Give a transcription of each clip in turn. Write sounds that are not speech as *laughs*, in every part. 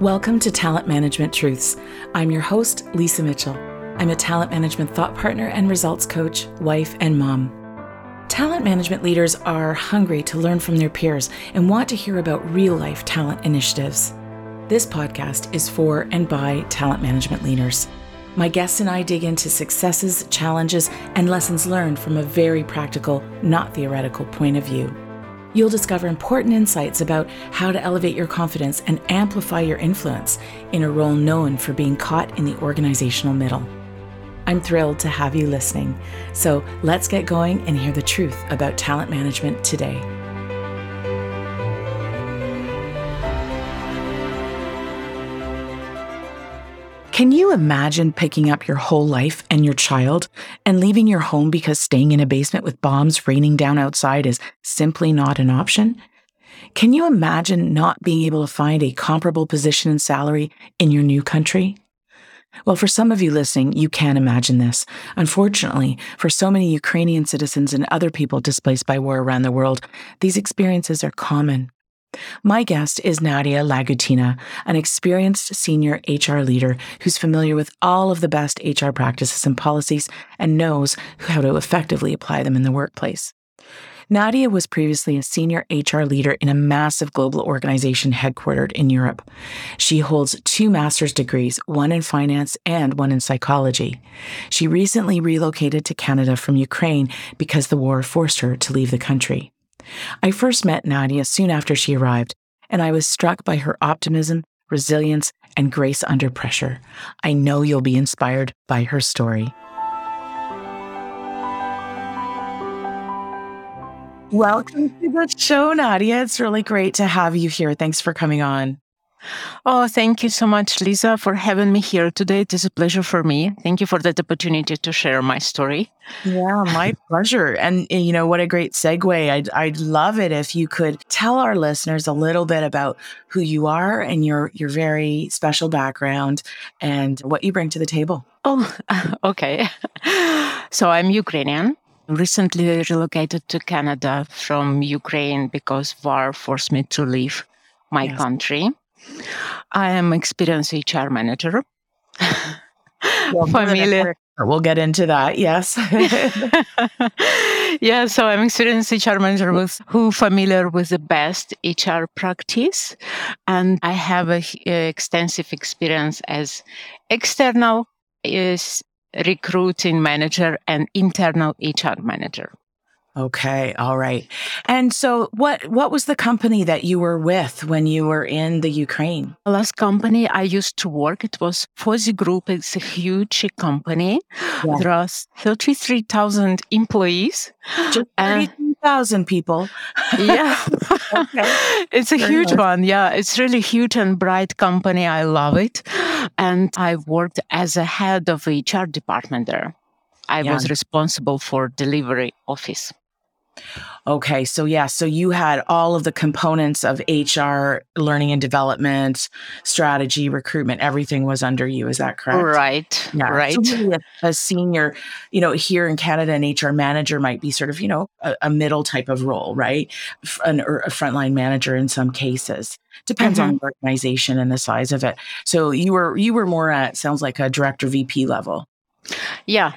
Welcome to Talent Management Truths. I'm your host, Lisa Mitchell. I'm a talent management thought partner and results coach, wife, and mom. Talent management leaders are hungry to learn from their peers and want to hear about real life talent initiatives. This podcast is for and by talent management leaders. My guests and I dig into successes, challenges, and lessons learned from a very practical, not theoretical point of view. You'll discover important insights about how to elevate your confidence and amplify your influence in a role known for being caught in the organizational middle. I'm thrilled to have you listening. So let's get going and hear the truth about talent management today. Can you imagine picking up your whole life and your child and leaving your home because staying in a basement with bombs raining down outside is simply not an option? Can you imagine not being able to find a comparable position and salary in your new country? Well, for some of you listening, you can imagine this. Unfortunately, for so many Ukrainian citizens and other people displaced by war around the world, these experiences are common. My guest is Nadia Lagutina, an experienced senior HR leader who's familiar with all of the best HR practices and policies and knows how to effectively apply them in the workplace. Nadia was previously a senior HR leader in a massive global organization headquartered in Europe. She holds two master's degrees, one in finance and one in psychology. She recently relocated to Canada from Ukraine because the war forced her to leave the country. I first met Nadia soon after she arrived, and I was struck by her optimism, resilience, and grace under pressure. I know you'll be inspired by her story. Welcome to the show, Nadia. It's really great to have you here. Thanks for coming on. Oh, thank you so much, Lisa, for having me here today. It is a pleasure for me. Thank you for that opportunity to share my story. Yeah, my *laughs* pleasure. And eh, you know, what a great segue. I'd, I'd love it if you could tell our listeners a little bit about who you are and your, your very special background and what you bring to the table. Oh, *laughs* okay. *laughs* so I'm Ukrainian recently relocated to Canada from Ukraine because war forced me to leave my yes. country. I am experienced HR manager. *laughs* well, familiar. We'll get into that. Yes. *laughs* yeah. So I'm experienced HR manager with who familiar with the best HR practice, and I have a, a extensive experience as external is recruiting manager and internal HR manager. Okay, all right. And so what what was the company that you were with when you were in the Ukraine? The last company I used to work it was Fozzy Group. It's a huge company. Yeah. There are 33,000 employees. Just 33,000 people. yeah. *laughs* okay. It's a Very huge nice. one. Yeah, it's really huge and bright company. I love it. And I worked as a head of HR department there. I yeah. was responsible for delivery office. Okay, so yeah, so you had all of the components of HR, learning and development, strategy, recruitment, everything was under you. Is that correct? Right. Yeah. Right. So really a, a, senior, you know, here in Canada, an HR manager might be sort of, you know, a, a middle type of role, right? An, or a frontline manager in some cases. Depends mm-hmm. on the organization and the size of it. So you were you were more at sounds like a director VP level. Yeah.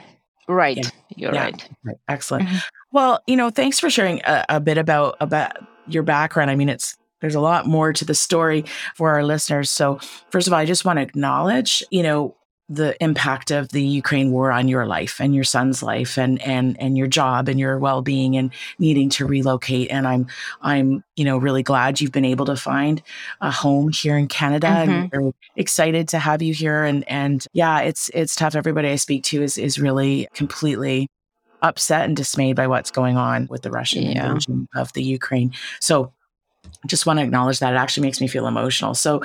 Right. Yeah. You're yeah. right. right. Excellent. Mm-hmm. Well, you know, thanks for sharing a, a bit about about your background. I mean, it's there's a lot more to the story for our listeners. So, first of all, I just want to acknowledge, you know, the impact of the Ukraine war on your life and your son's life and and and your job and your well-being and needing to relocate and I'm I'm you know really glad you've been able to find a home here in Canada mm-hmm. and we're excited to have you here and and yeah it's it's tough everybody I speak to is is really completely upset and dismayed by what's going on with the Russian yeah. invasion of the Ukraine. So I just want to acknowledge that it actually makes me feel emotional. So,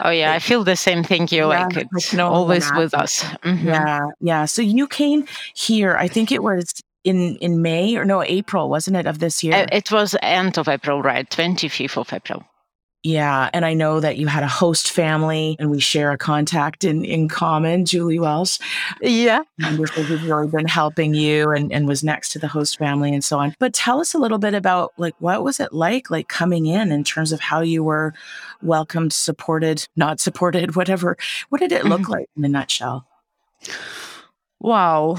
oh yeah, it, I feel the same thing. You yeah, like it's always with us. Mm-hmm. Yeah, yeah. So you came here. I think it was in in May or no April, wasn't it, of this year? It was end of April, right? Twenty fifth of April. Yeah. And I know that you had a host family and we share a contact in, in common, Julie Welsh. Yeah. Wonderful who's really been helping you and, and was next to the host family and so on. But tell us a little bit about like what was it like, like coming in in terms of how you were welcomed, supported, not supported, *laughs* whatever. What did it look *laughs* like in a nutshell? Wow.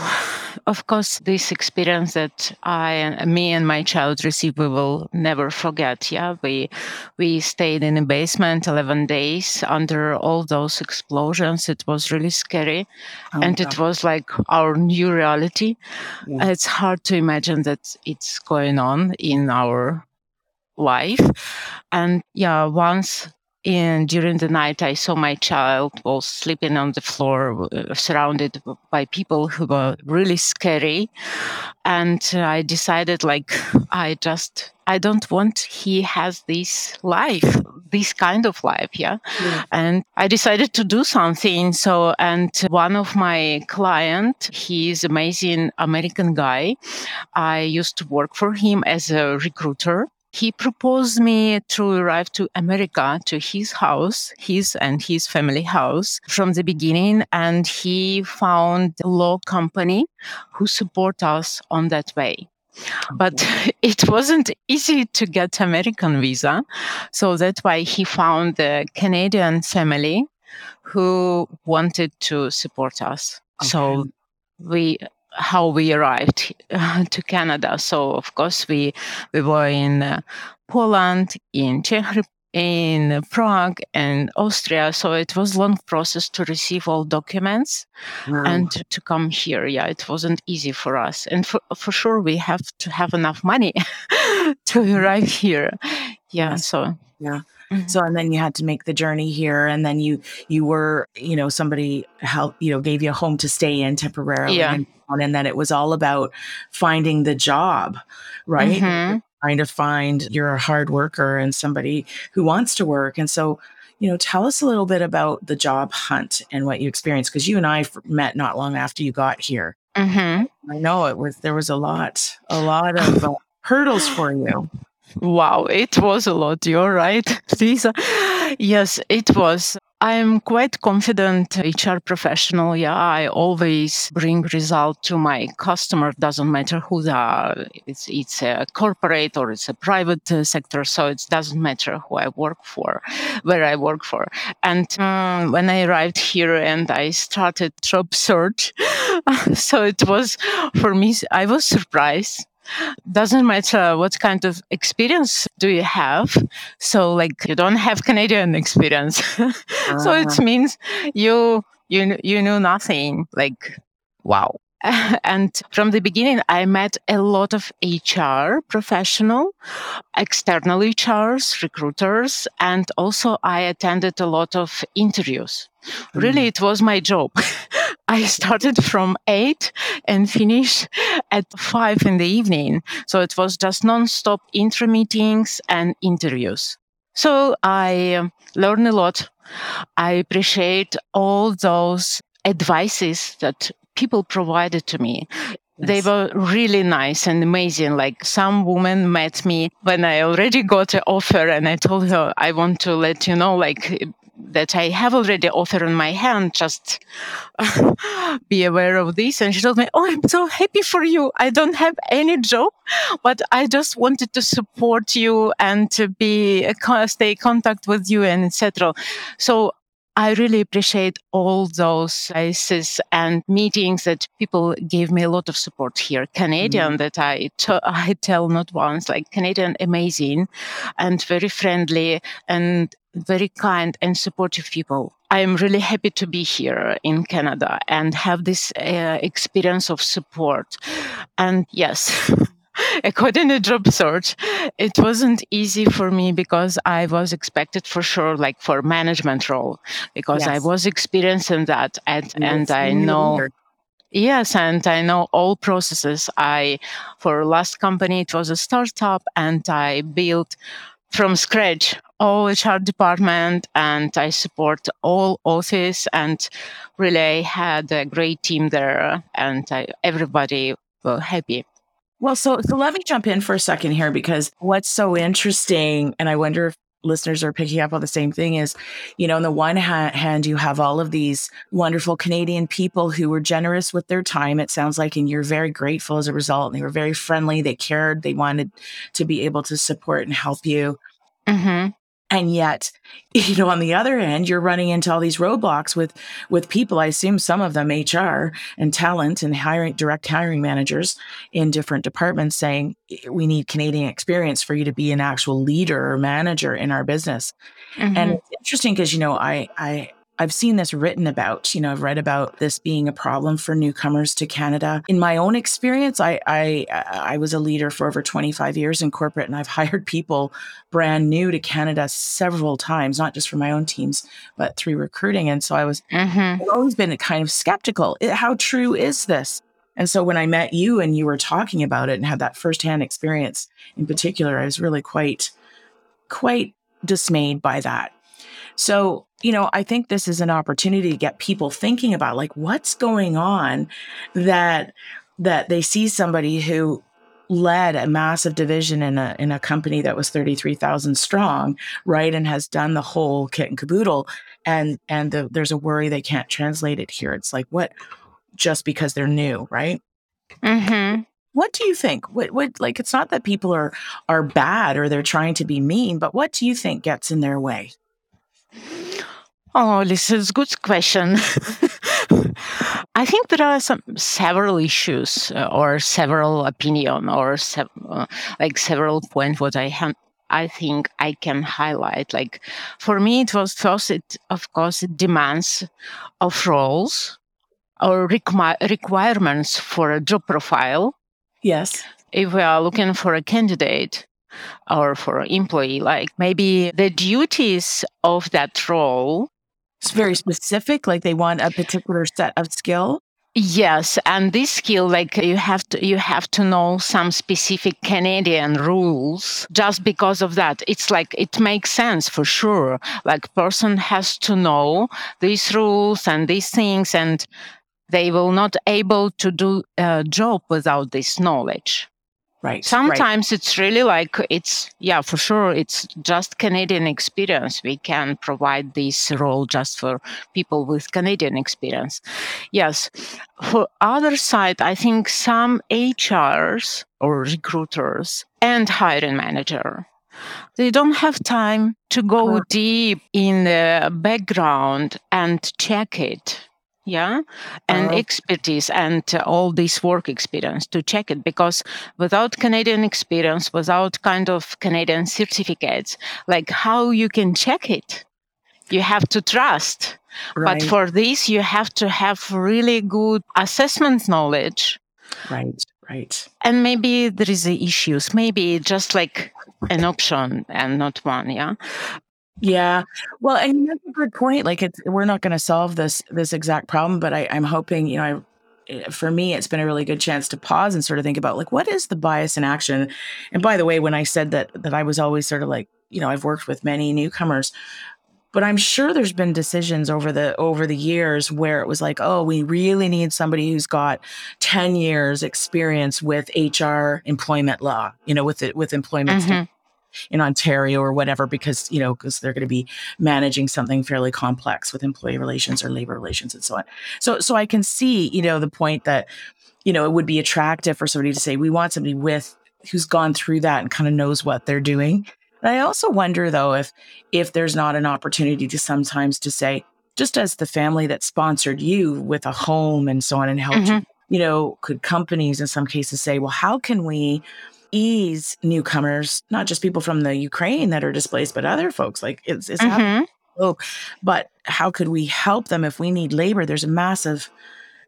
Of course, this experience that I and me and my child received, we will never forget. Yeah, we we stayed in a basement 11 days under all those explosions. It was really scary, oh, and God. it was like our new reality. Yeah. It's hard to imagine that it's going on in our life. And yeah, once and during the night, I saw my child was sleeping on the floor, uh, surrounded by people who were really scary. And I decided, like, I just, I don't want he has this life, this kind of life. Yeah. yeah. And I decided to do something. So, and one of my client, he's amazing American guy. I used to work for him as a recruiter he proposed me to arrive to America, to his house, his and his family house from the beginning. And he found a law company who support us on that way. But *laughs* it wasn't easy to get American visa. So that's why he found the Canadian family who wanted to support us. Okay. So we how we arrived *laughs* to Canada. So of course we we were in uh, Poland, in Czech in Prague and Austria. So it was long process to receive all documents wow. and to come here. Yeah, it wasn't easy for us. And for, for sure, we have to have enough money *laughs* to arrive here. Yeah. So, yeah. Mm-hmm. So and then you had to make the journey here, and then you you were you know somebody help you know gave you a home to stay in temporarily, yeah. and, and then it was all about finding the job, right? Mm-hmm. Trying to find you're a hard worker and somebody who wants to work, and so you know tell us a little bit about the job hunt and what you experienced because you and I met not long after you got here. Mm-hmm. I know it was there was a lot a lot of uh, hurdles for you. Wow, it was a lot. You're right, *laughs* Lisa. Yes, it was. I'm quite confident HR professional. Yeah, I always bring result to my customer. Doesn't matter who they are. It's it's a corporate or it's a private uh, sector. So it doesn't matter who I work for, where I work for. And um, when I arrived here and I started job search, *laughs* so it was for me. I was surprised doesn't matter what kind of experience do you have so like you don't have canadian experience uh-huh. *laughs* so it uh-huh. means you you you know nothing like wow *laughs* and from the beginning i met a lot of hr professional external hrs recruiters and also i attended a lot of interviews mm. really it was my job *laughs* I started from eight and finished at five in the evening. So it was just non-stop intra meetings and interviews. So I um, learned a lot. I appreciate all those advices that people provided to me. Yes. They were really nice and amazing. Like some woman met me when I already got an offer and I told her, I want to let you know, like, that I have already offer on my hand. Just *laughs* be aware of this. And she told me, "Oh, I'm so happy for you. I don't have any job, but I just wanted to support you and to be uh, stay contact with you and etc." So I really appreciate all those places and meetings that people gave me a lot of support here. Canadian mm. that I, t- *laughs* I tell not once, like Canadian amazing and very friendly and very kind and supportive people. I am really happy to be here in Canada and have this uh, experience of support. And yes, *laughs* *laughs* according to job search, it wasn't easy for me because I was expected for sure, like for management role, because yes. I was experiencing that and, and I know. Yes, and I know all processes. I, for last company, it was a startup and I built from scratch all HR department and I support all office and really I had a great team there and I, everybody were happy. Well, so so let me jump in for a second here because what's so interesting, and I wonder if listeners are picking up on the same thing is, you know, on the one ha- hand, you have all of these wonderful Canadian people who were generous with their time. It sounds like, and you're very grateful as a result. And they were very friendly. They cared. They wanted to be able to support and help you. Mm-hmm. And yet, *laughs* you know, on the other end, you're running into all these roadblocks with with people. I assume some of them HR and talent and hiring direct hiring managers in different departments saying we need Canadian experience for you to be an actual leader or manager in our business. Mm-hmm. And it's interesting because you know I I I've seen this written about, you know, I've read about this being a problem for newcomers to Canada. In my own experience, I I I was a leader for over 25 years in corporate and I've *laughs* hired people brand new to Canada several times, not just for my own teams, but through recruiting. And so I was mm-hmm. I've always been kind of skeptical. How true is this? And so when I met you and you were talking about it and had that firsthand experience in particular, I was really quite quite dismayed by that. So you know, I think this is an opportunity to get people thinking about like what's going on that that they see somebody who led a massive division in a in a company that was 33,000 strong, right and has done the whole kit and caboodle and and the, there's a worry they can't translate it here. It's like what just because they're new, right? Mhm. What do you think? What what like it's not that people are are bad or they're trying to be mean, but what do you think gets in their way? Oh, this is a good question. *laughs* I think there are some several issues uh, or several opinion or se- uh, like several points what I have I think I can highlight. Like for me, it was first, it of course it demands of roles or requ- requirements for a job profile. Yes. If we are looking for a candidate or for an employee, like maybe the duties of that role it's very specific, like they want a particular set of skill. Yes, and this skill, like you have to, you have to know some specific Canadian rules. Just because of that, it's like it makes sense for sure. Like person has to know these rules and these things, and they will not able to do a job without this knowledge. Right. Sometimes right. it's really like it's yeah, for sure. It's just Canadian experience. We can provide this role just for people with Canadian experience. Yes. For other side, I think some HRs or recruiters and hiring manager they don't have time to go deep in the background and check it yeah and uh-huh. expertise and uh, all this work experience to check it because without canadian experience without kind of canadian certificates like how you can check it? You have to trust. Right. but for this you have to have really good assessment knowledge. Right right. And maybe there is issues maybe just like an option and not one yeah yeah. Well, and that's a good point. Like it's we're not going to solve this this exact problem, but I, I'm hoping, you know, I eh, for me, it's been a really good chance to pause and sort of think about like what is the bias in action. And by the way, when I said that that I was always sort of like, you know, I've worked with many newcomers, but I'm sure there's been decisions over the over the years where it was like, oh, we really need somebody who's got 10 years experience with HR employment law, you know, with it with employment mm-hmm in Ontario or whatever, because, you know, because they're going to be managing something fairly complex with employee relations or labor relations and so on. So, so I can see, you know, the point that, you know, it would be attractive for somebody to say, we want somebody with who's gone through that and kind of knows what they're doing. But I also wonder though, if, if there's not an opportunity to sometimes to say, just as the family that sponsored you with a home and so on and helped mm-hmm. you, you know, could companies in some cases say, well, how can we ease newcomers, not just people from the Ukraine that are displaced, but other folks. Like it's, it's mm-hmm. Oh, but how could we help them if we need labor? There's a massive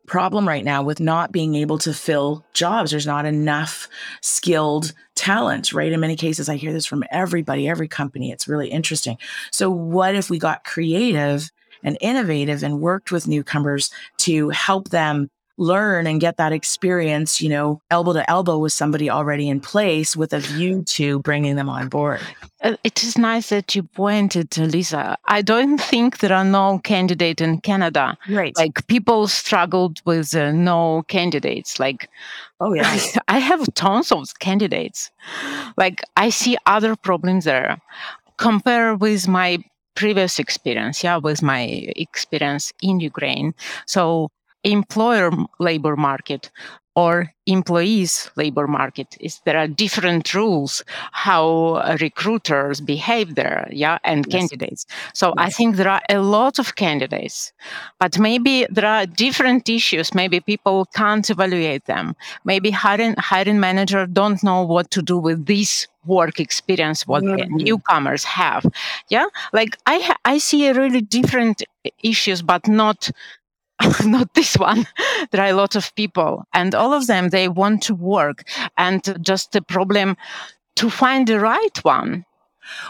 problem right now with not being able to fill jobs. There's not enough skilled talent, right? In many cases, I hear this from everybody, every company. It's really interesting. So, what if we got creative and innovative and worked with newcomers to help them learn and get that experience, you know, elbow to elbow with somebody already in place with a view to bringing them on board. Uh, it is nice that you pointed, Lisa. I don't think there are no candidates in Canada. Right. Like people struggled with uh, no candidates. Like, oh yeah, *laughs* I have tons of candidates. Like I see other problems there compare with my previous experience, yeah, with my experience in Ukraine. So employer labor market or employees labor market is there are different rules how recruiters behave there yeah and yes. candidates so yes. i think there are a lot of candidates but maybe there are different issues maybe people can't evaluate them maybe hiring hiring manager don't know what to do with this work experience what mm-hmm. newcomers have yeah like i i see a really different issues but not *laughs* not this one. *laughs* there are a lot of people, and all of them they want to work, and just the problem to find the right one.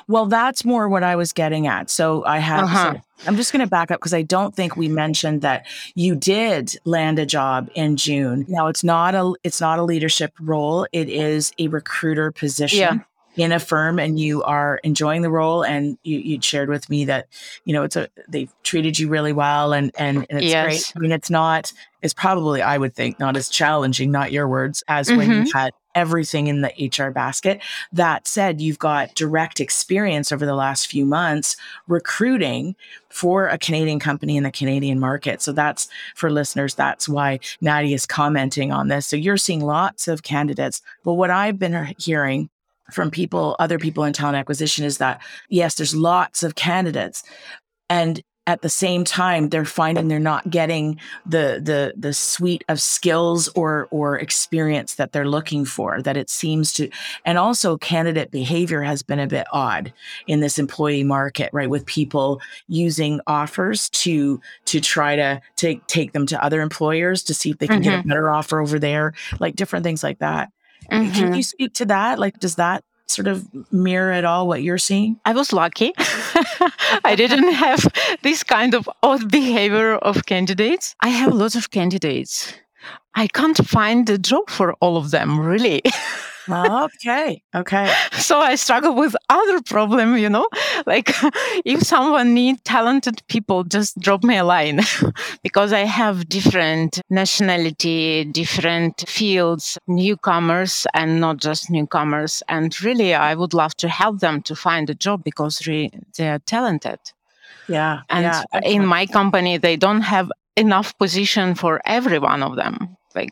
Well, that's more what I was getting at. So I have. Uh-huh. So I'm just going to back up because I don't think we mentioned that you did land a job in June. Now it's not a it's not a leadership role. It is a recruiter position. Yeah in a firm and you are enjoying the role and you, you shared with me that you know it's a they've treated you really well and and, and it's yes. great i mean it's not it's probably i would think not as challenging not your words as mm-hmm. when you mm-hmm. had everything in the hr basket that said you've got direct experience over the last few months recruiting for a canadian company in the canadian market so that's for listeners that's why nadia is commenting on this so you're seeing lots of candidates but what i've been hearing from people, other people in talent acquisition is that yes, there's lots of candidates. And at the same time, they're finding they're not getting the the the suite of skills or or experience that they're looking for. That it seems to, and also candidate behavior has been a bit odd in this employee market, right? With people using offers to to try to take take them to other employers to see if they can mm-hmm. get a mm-hmm. better offer over there, like different things like that. Mm-hmm. Can you speak to that? Like, does that sort of mirror at all what you're seeing? I was lucky. *laughs* I didn't *laughs* have this kind of odd behavior of candidates. I have lots of candidates. I can't find a job for all of them, really. *laughs* Ah, okay. Okay. *laughs* So I struggle with other problem, you know, *laughs* like *laughs* if someone need talented people, just drop me a line because I have different nationality, different fields, newcomers and not just newcomers. And really, I would love to help them to find a job because re- they are talented. Yeah. And yeah, in my company, they don't have enough position for every one of them. Like,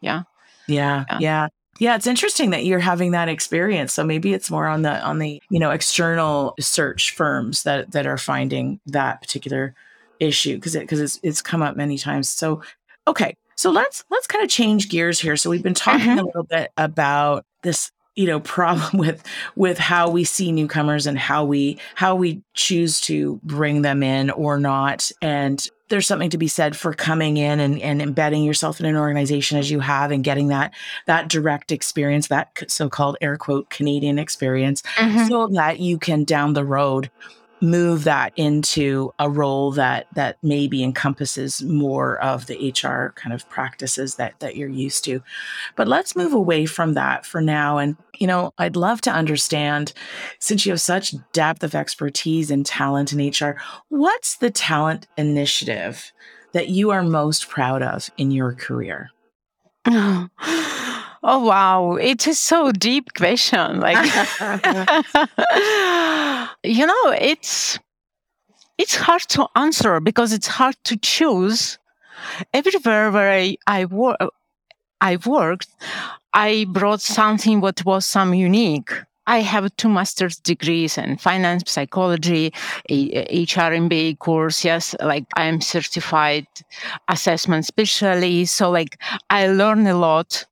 yeah. Yeah, yeah, yeah. Yeah, it's interesting that you're having that experience. So maybe it's more on the on the, you know, external search firms that that are finding that particular issue because it because it's it's come up many times. So okay. So let's let's kind of change gears here. So we've been talking mm-hmm. a little bit about this you know *laughs* problem with with how we see newcomers and how we how we choose to bring them in or not and there's something to be said for coming in and, and embedding yourself in an organization as you have and getting that that direct experience that so-called air quote canadian experience mm-hmm. so that you can down the road move that into a role that that maybe encompasses more of the HR kind of practices that that you're used to. But let's move away from that for now and you know, I'd love to understand since you have such depth of expertise and talent in HR, what's the talent initiative that you are most proud of in your career? *sighs* *sighs* *sighs* Oh Oh, wow, it is so deep question. Like *laughs* you know, it's it's hard to answer because it's hard to choose. Everywhere where I I, wor- I worked, I brought something what was some unique. I have two master's degrees in finance, psychology, a, HR MBA course. Yes, like I'm certified assessment specialist. So like I learn a lot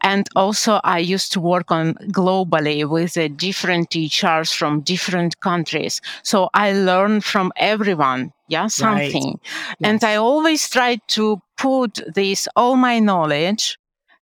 and also, I used to work on globally with uh, different teachers from different countries. So I learned from everyone, yeah, something. Right. Yes. And I always try to put this, all my knowledge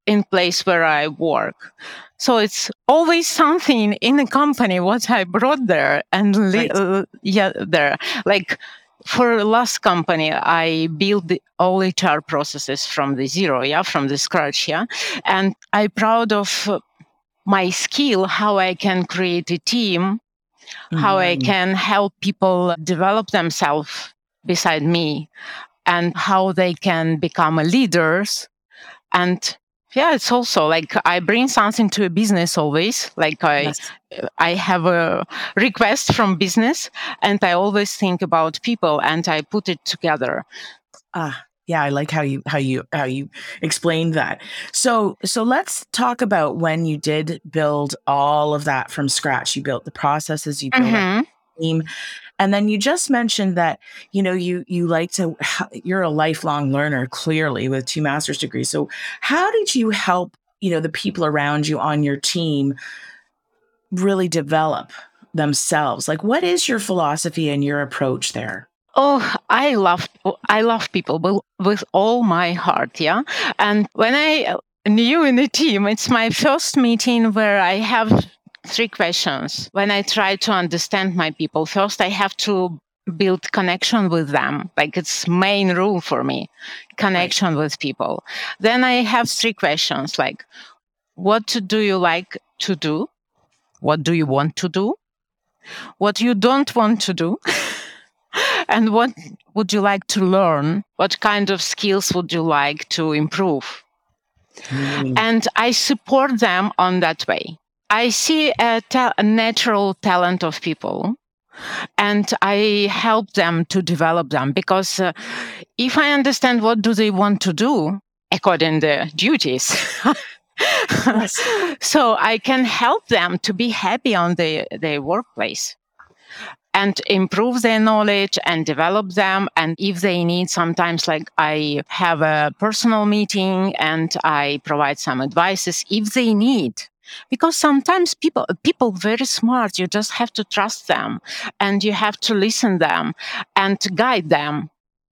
in place where I work. So it's always something in the company what I brought there and li- right. uh, yeah, there. Like for last company, I built all HR processes from the zero, yeah, from the scratch, yeah, and I'm proud of my skill, how I can create a team, mm-hmm. how I mm-hmm. can help people develop themselves beside me, and how they can become leaders, and yeah it's also like i bring something to a business always. Like i yes. i have a request from business and i always think about people and i put it together. Ah yeah i like how you how you how you explained that. So so let's talk about when you did build all of that from scratch. You built the processes you built mm-hmm. team and then you just mentioned that, you know, you you like to *laughs* you're a lifelong learner clearly with two master's degrees. So how did you help, you know, the people around you on your team really develop themselves? Like what is your philosophy and your approach there? Oh, I love I love people with, with all my heart, yeah. And when I knew in the team, it's my first meeting where I have three questions. When I try to understand my people, first I have to build connection with them. Like it's main rule for me, connection right. with people. Then I have three questions like, what do you like to do? What do you want to do? What you don't want to do? *laughs* and what would you like to learn? What kind of skills would you like to improve? Mm. And I support them on that way. I see a, ta- a natural talent of people and I help them to develop them because uh, if I understand what do they want to do according to their duties, *laughs* so I can help them to be happy on the, their workplace and improve their knowledge and develop them. And if they need, sometimes like I have a personal meeting and I provide some advices if they need because sometimes people people very smart you just have to trust them and you have to listen them and guide them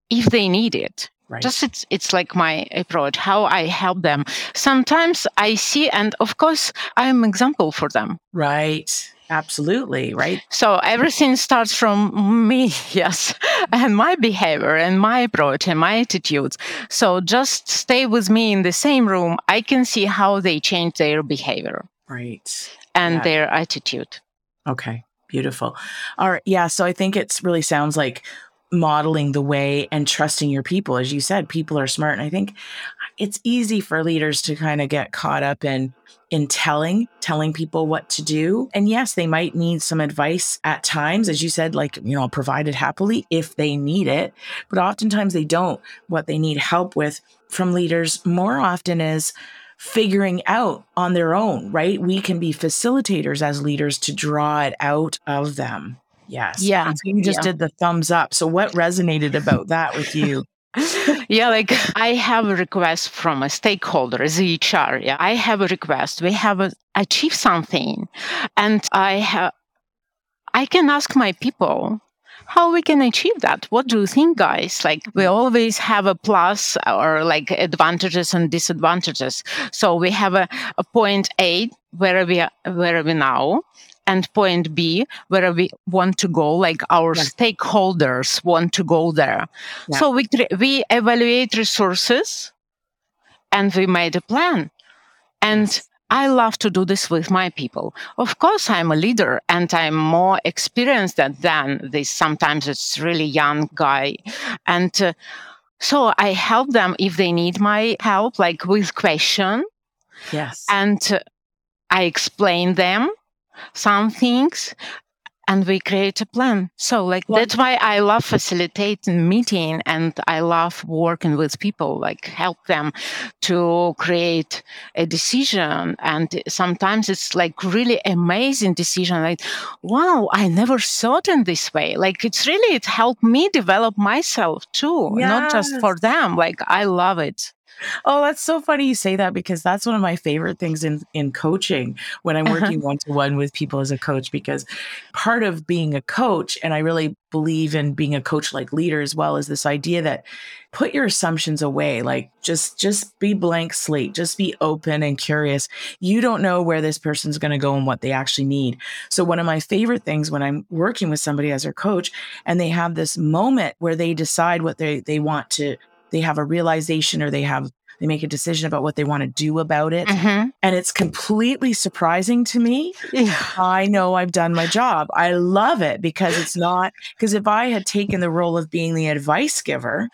if they need it Right. Just it's it's like my approach, how I help them. Sometimes I see, and of course, I'm example for them. Right. Absolutely. Right. So everything starts from me, *laughs* yes, and my behavior and my approach and my attitudes. So just stay with me in the same room. I can see how they change their behavior. Right. And yeah. their attitude. Okay. Beautiful. All right. Yeah. So I think it's really sounds like modeling the way and trusting your people. As you said, people are smart. And I think it's easy for leaders to kind of get caught up in in telling, telling people what to do. And yes, they might need some advice at times, as you said, like, you know, provided happily if they need it. But oftentimes they don't. What they need help with from leaders more often is figuring out on their own, right? We can be facilitators as leaders to draw it out of them. Yes. Yeah. You just yeah. did the thumbs up. So what resonated about that with you? Yeah, like I have a request from a stakeholder, as HR. Yeah, I have a request. We have achieved something, and I have. I can ask my people how we can achieve that. What do you think, guys? Like we always have a plus or like advantages and disadvantages. So we have a, a point A where we are, where are we now? And point B, where we want to go, like our yeah. stakeholders want to go there. Yeah. So we we evaluate resources, and we made a plan. And I love to do this with my people. Of course, I'm a leader and I'm more experienced than this. Sometimes it's really young guy. And uh, so I help them if they need my help, like with question. Yes. And uh, I explain them some things and we create a plan. So like that's why I love facilitating meeting and I love working with people, like help them to create a decision. And sometimes it's like really amazing decision. Like, wow, I never thought in this way. Like it's really, it helped me develop myself too, yes. not just for them. Like I love it. Oh, that's so funny you say that because that's one of my favorite things in in coaching when I'm uh-huh. working one to one with people as a coach because part of being a coach and I really believe in being a coach like leader as well is this idea that put your assumptions away like just just be blank slate just be open and curious. You don't know where this person's going to go and what they actually need. So one of my favorite things when i'm working with somebody as their coach and they have this moment where they decide what they they want to they have a realization or they have they make a decision about what they want to do about it mm-hmm. and it's completely surprising to me yeah. i know i've done my job i love it because it's not because if i had taken the role of being the advice giver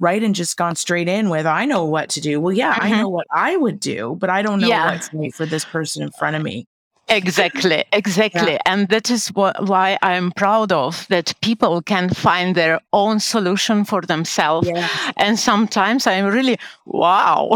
right and just gone straight in with i know what to do well yeah i Mhm. know what i would do but i don't know Yeah. what's right for this person in front of me Exactly, exactly. And that is what, why I'm proud of that people can find their own solution for themselves. yeah And sometimes I'm really, wow.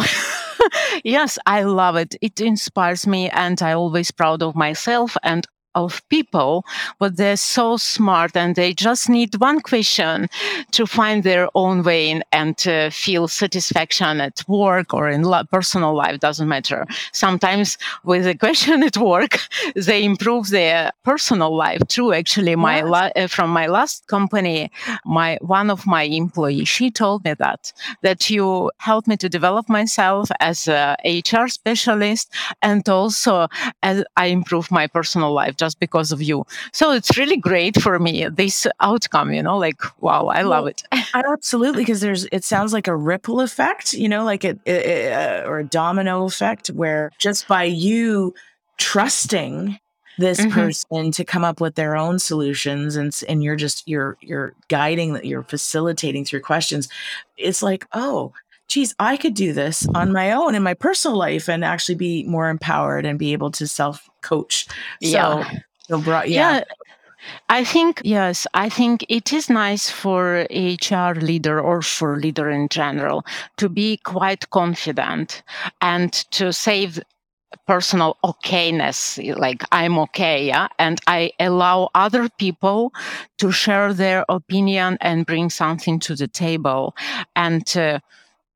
*laughs* yes, I love it. It inspires me, and I always proud of myself and of people, but they're so smart and they just need one question to find their own way and to feel satisfaction at work or in lo- personal life, doesn't matter. Sometimes with a question *laughs* at work, they improve their personal life too. Actually, my Yes. la- uh, from my last company, my one of my employees, she told me that that you helped me to develop myself as a HR specialist and also as I improve my personal life just because of you. So it's really great for me this outcome, you know, like wow, I love Well, it. absolutely because there's it sounds like a ripple effect you know like it, it, it, uh, or a domino effect where just by you trusting this Mhm. person to come up with their own solutions and and you're just you're you're guiding that you're facilitating through questions it's like oh geez i could do this on my own in my personal life and actually be more empowered and be able to self coach so Yeah. so brought yeah, yeah. I think, yes, I think it is nice for HR leader or for leader in general to be quite confident and to save personal okayness, like I'm okay, yeah, and I allow other people to share their opinion and bring something to the table, and uh,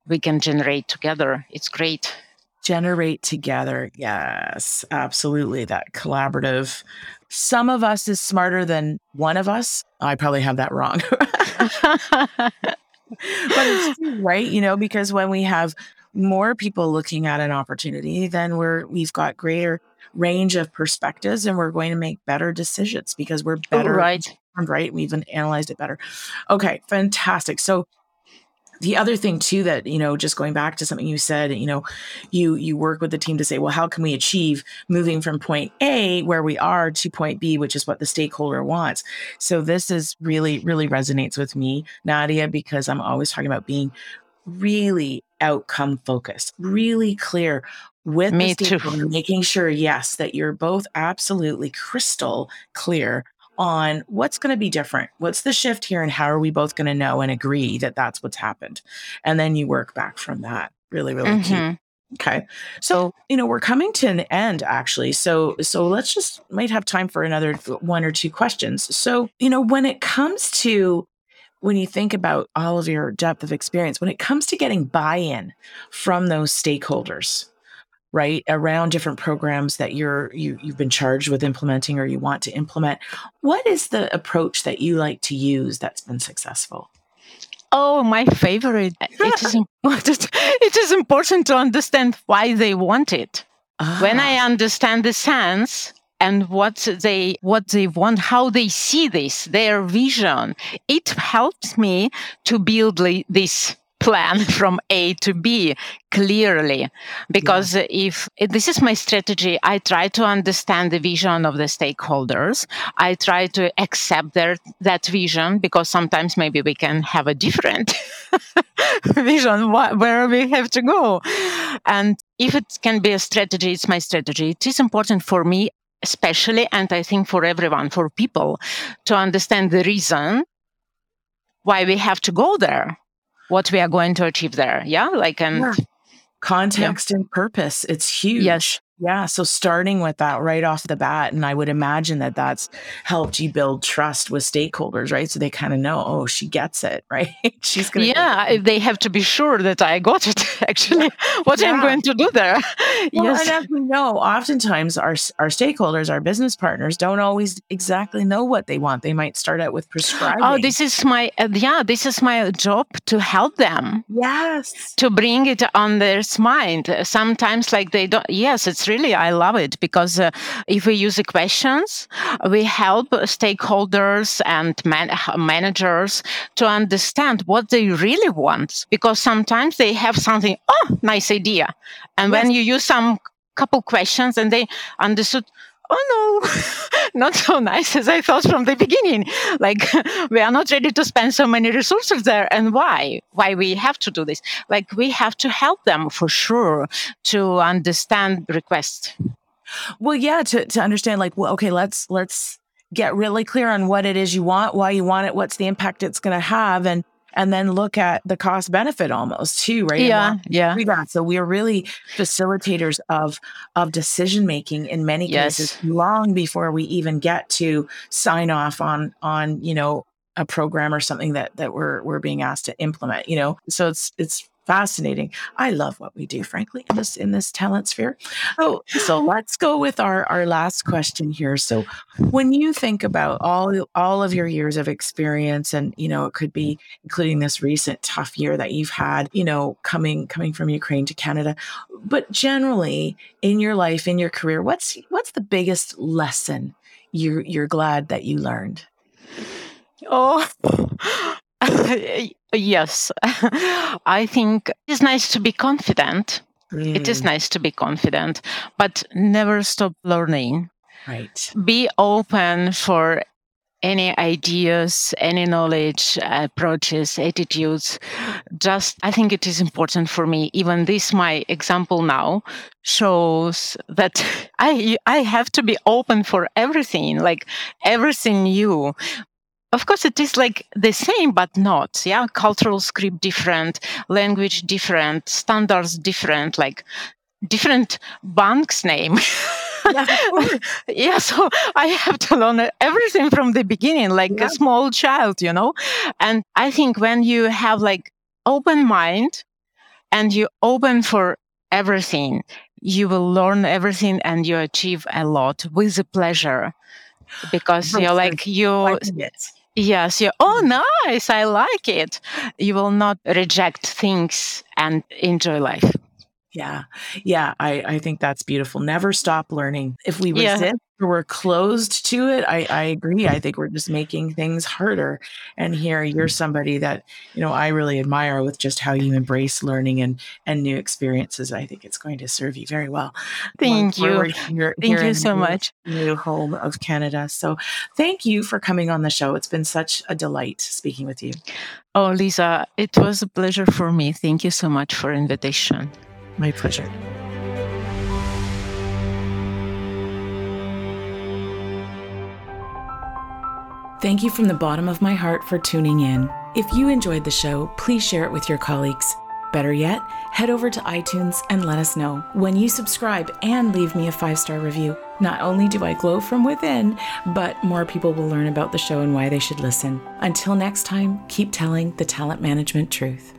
we can generate together. It's great. generate together. Yes, absolutely. That collaborative. Some of us is smarter than one of us. I probably have that wrong. *laughs* but it's *laughs* true, right? You know, because when we have more people looking at an opportunity, then we're we've got greater range of perspectives and we're going to make better decisions because we're oh, better right. informed, right? We've analyzed it better. Okay, fantastic. So the other thing too that you know just going back to something you said you know you you work with the team to say well how can we achieve moving from point a where we are to point b which is what the stakeholder wants so this is really really resonates with me nadia because i'm always talking about being really outcome focused really clear with Me the too. making sure yes that you're both absolutely crystal clear on what's going to be different. What's the shift here, and how are we both going to know and agree that that's what's happened? And then you work back from that. Really, really key. Mhm. Okay. So, you know, we're coming to an end actually. So, so let's just might have time for another one or two questions. So, you know, when it comes to when you think about all of your depth of experience, when it comes to getting buy-in from those stakeholders, right, around different programs that you're you you've been charged with implementing or you want to implement, what is the approach that you like to use that's been successful? Oh, my favorite. It is important. *laughs* It is important to understand why they want it. When I Ah, understand the sense and what they what they want, how they see this, their vision, it helps me to build this plan *laughs* from A to B clearly. Because if this is my strategy, I try to understand the vision of the stakeholders. I try to accept their that vision because sometimes maybe we can have a different *laughs* vision wh- where we have to go. And if it can be a strategy, it's my strategy. It is important for me, especially, and I think for everyone, for people, to understand the reason why we have to go there, what we are going to achieve there. Yeah, like and Yeah. context and purpose. It's huge. yes, Yeah. So starting with that right off the bat, and I would imagine that that's helped you build trust with stakeholders, right? So they kind of know, oh, she gets it, *laughs* right? She's gonna. yeah, it. they have to be sure that I got it. *laughs* Actually, what I'm going to do there. *laughs* Well, yes. and as we know, oftentimes our our stakeholders, our business partners, don't always exactly know what they want. They might start out with prescribing. Oh, this is my uh, yeah. This is my job to help them. yes. to bring it on their mind. Sometimes, like they don't. Yes, it's really. I love it because uh, if we use the questions, we help stakeholders and man- managers to understand what they really want. Because sometimes they have something. Oh, nice idea, and when you use some couple questions and they understood. Oh no, *laughs* not so nice as I thought from the beginning. Like *laughs* we are not ready to spend so many resources there. And why? Why we have to do this? Like we have to help them for sure to understand requests. Well, yeah, to, to understand like, well, okay, let's, let's get really clear on what it is you want, why you want it, what's the impact it's going to have. And, and then look at the cost benefit almost too, right? Yeah, yeah. That. So we are really facilitators of of decision making in many Yes. cases, long before we even get to sign off on on you know a program or something that that we're we're being asked to implement. You know, so it's it's fascinating. I love what we do, frankly, in this in this talent sphere. So so let's go with our our last question here. So when you think about all all of your years of experience and you know it could be including this recent tough year that you've had you know coming coming from ukraine to canada but generally in your life in your career what's what's the biggest lesson you're you're glad that you learned Oh, *laughs* yes. *laughs* I think it's nice to be confident. It is Mm, nice to be confident, but never stop learning. right Be open for any ideas, any knowledge, approaches, attitudes. Just, I think it is important for me. Even this, my example now shows that *laughs* I, I have to be open for everything, like everything new of course it is like the same but not. Yeah cultural script different language different standards different like different bank's name. Yeah, *laughs* yeah so i have to learn everything from the beginning like Yeah. a small child you know? And i think when you have like open mind and you open for everything you will learn everything and you achieve a lot with the pleasure. Because you're like you. Yes, you oh mm-hmm. nice, I like it. You will not reject things and enjoy life. Yeah. Yeah. I, I think that's beautiful. Never stop learning. If we Yeah. resist or we're closed to it, I, I agree. I think we're just making things harder. And here you're mm-hmm. somebody that, you know, I really admire with just how you embrace learning and, and new experiences. I think it's going to serve you very well. Thank you. Here, Thank here you so the much. New home of Canada. So thank you for coming on the show. It's been such a delight speaking with you. Oh Lisa, it was a pleasure for me. Thank you so much for invitation. My pleasure. Thank you from the bottom of my heart for tuning in. If you enjoyed the show, please share it with your colleagues. Better yet, head over to iTunes and let us know. When you subscribe and leave me a five star review, not only do I glow from within, but more people will learn about the show and why they should listen. Until next time, keep telling the talent management truth.